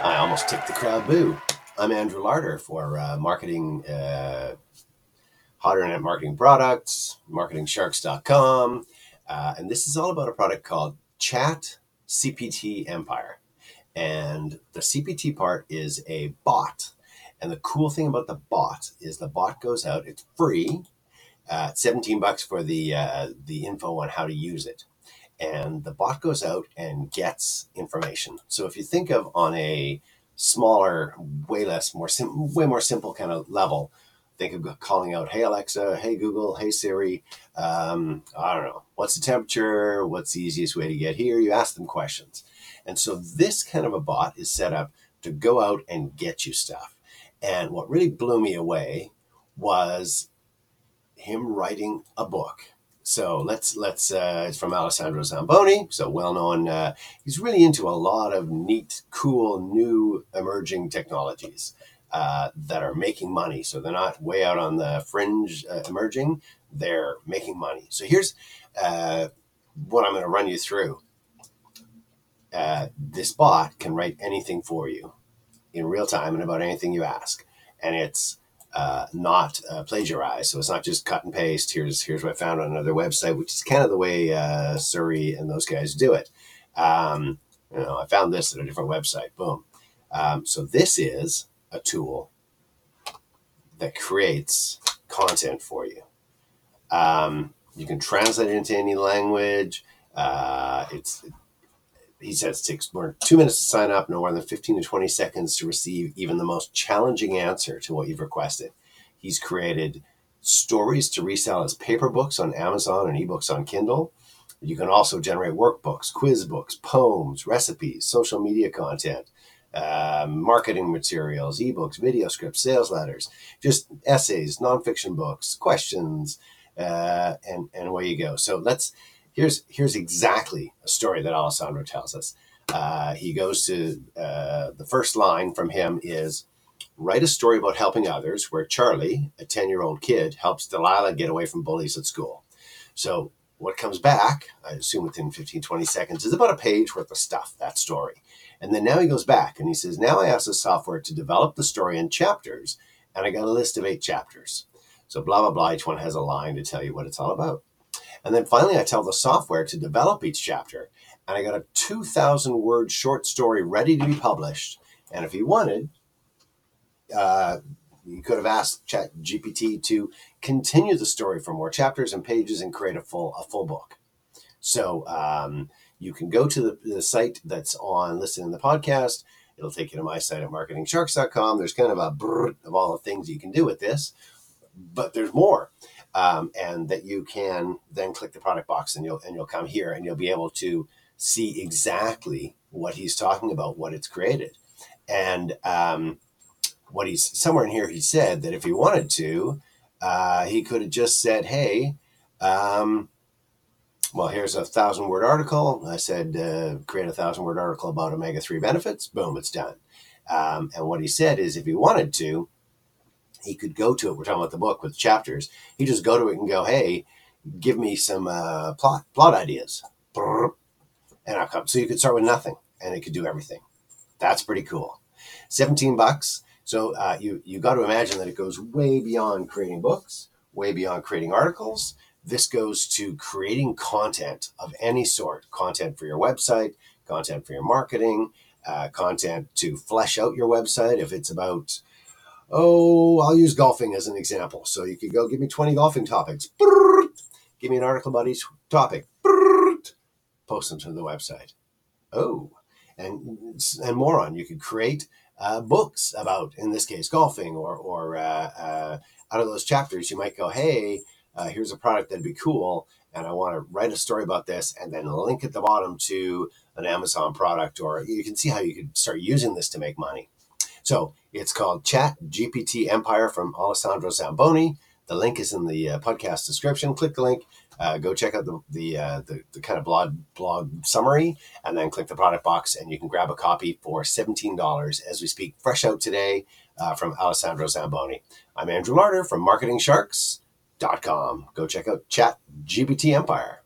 I almost ticked the crowd boo. I'm Andrew Larder for uh, marketing, uh, hot internet marketing products, marketingsharks.com. Uh, and this is all about a product called Chat GPT Empire. And the GPT part is a bot. And the cool thing about the bot is the bot goes out, it's free, uh, 17 bucks for the, uh, the info on how to use it and the bot goes out and gets information. So if you think of on a smaller, way less, more sim- way more simple kind of level, think of calling out, "Hey Alexa," "Hey Google," "Hey Siri." Um, I don't know what's the temperature, what's the easiest way to get here. You ask them questions, and so this kind of a bot is set up to go out and get you stuff. And what really blew me away was him writing a book so let's let's uh, it's from Alessandro Zamboni, so well known. Uh, he's really into a lot of neat, cool, new emerging technologies uh, that are making money. So they're not way out on the fringe uh, emerging; they're making money. So here's uh, what I'm going to run you through. Uh, this bot can write anything for you in real time and about anything you ask, and it's uh, not uh, plagiarized. So it's not just cut and paste. Here's here's what I found on another website, which is kind of the way uh, Siri and those guys do it. Um, you know, I found this at a different website. Boom. Um, so this is a tool that creates content for you. Um, you can translate it into any language. Uh, it's he it takes more two minutes to sign up, no more than 15 to 20 seconds to receive even the most challenging answer to what you've requested. He's created stories to resell as paper books on Amazon and ebooks on Kindle. You can also generate workbooks, quiz books, poems, recipes, social media content, uh, marketing materials, ebooks, video scripts, sales letters, just essays, nonfiction books, questions, uh, and and away you go. So let's here's here's exactly a story that Alessandro tells us. Uh, he goes to uh, the first line from him is write a story about helping others where Charlie, a 10 year old kid, helps Delilah get away from bullies at school. So, what comes back, I assume within 15, 20 seconds, is about a page worth of stuff, that story. And then now he goes back and he says, Now I asked the software to develop the story in chapters, and I got a list of eight chapters. So, blah, blah, blah. Each one has a line to tell you what it's all about. And then finally, I tell the software to develop each chapter. And I got a 2,000 word short story ready to be published. And if he wanted, uh, you could have asked Chat GPT to continue the story for more chapters and pages and create a full a full book. So um, you can go to the, the site that's on listed in the podcast. It'll take you to my site at marketingsharks.com. There's kind of a brr of all the things you can do with this, but there's more um, and that you can then click the product box and you'll and you'll come here and you'll be able to see exactly what he's talking about, what it's created, and um, what he's somewhere in here. He said that if he wanted to, uh, he could have just said, "Hey." Um, well, here's a thousand word article. I said, uh, create a thousand word article about omega 3 benefits. Boom, it's done. Um, and what he said is, if he wanted to, he could go to it. We're talking about the book with chapters. He just go to it and go, "Hey, give me some uh, plot plot ideas," and I'll come. So you could start with nothing, and it could do everything. That's pretty cool. Seventeen bucks. So uh, you you got to imagine that it goes way beyond creating books, way beyond creating articles. This goes to creating content of any sort, content for your website, content for your marketing, uh, content to flesh out your website if it's about oh, I'll use golfing as an example. So you could go give me 20 golfing topics. Give me an article about each topic. Post them to the website. Oh, and and more on. You could create uh, books about, in this case, golfing, or or uh, uh, out of those chapters, you might go, hey, uh, here's a product that'd be cool, and I want to write a story about this, and then link at the bottom to an Amazon product, or you can see how you could start using this to make money. So it's called Chat GPT Empire from Alessandro Zamboni. The link is in the uh, podcast description. Click the link. Uh, go check out the the, uh, the, the kind of blog blog summary, and then click the product box, and you can grab a copy for seventeen dollars as we speak. Fresh out today uh, from Alessandro Zamboni. I'm Andrew Larder from MarketingSharks.com. Go check out Chat GPT Empire.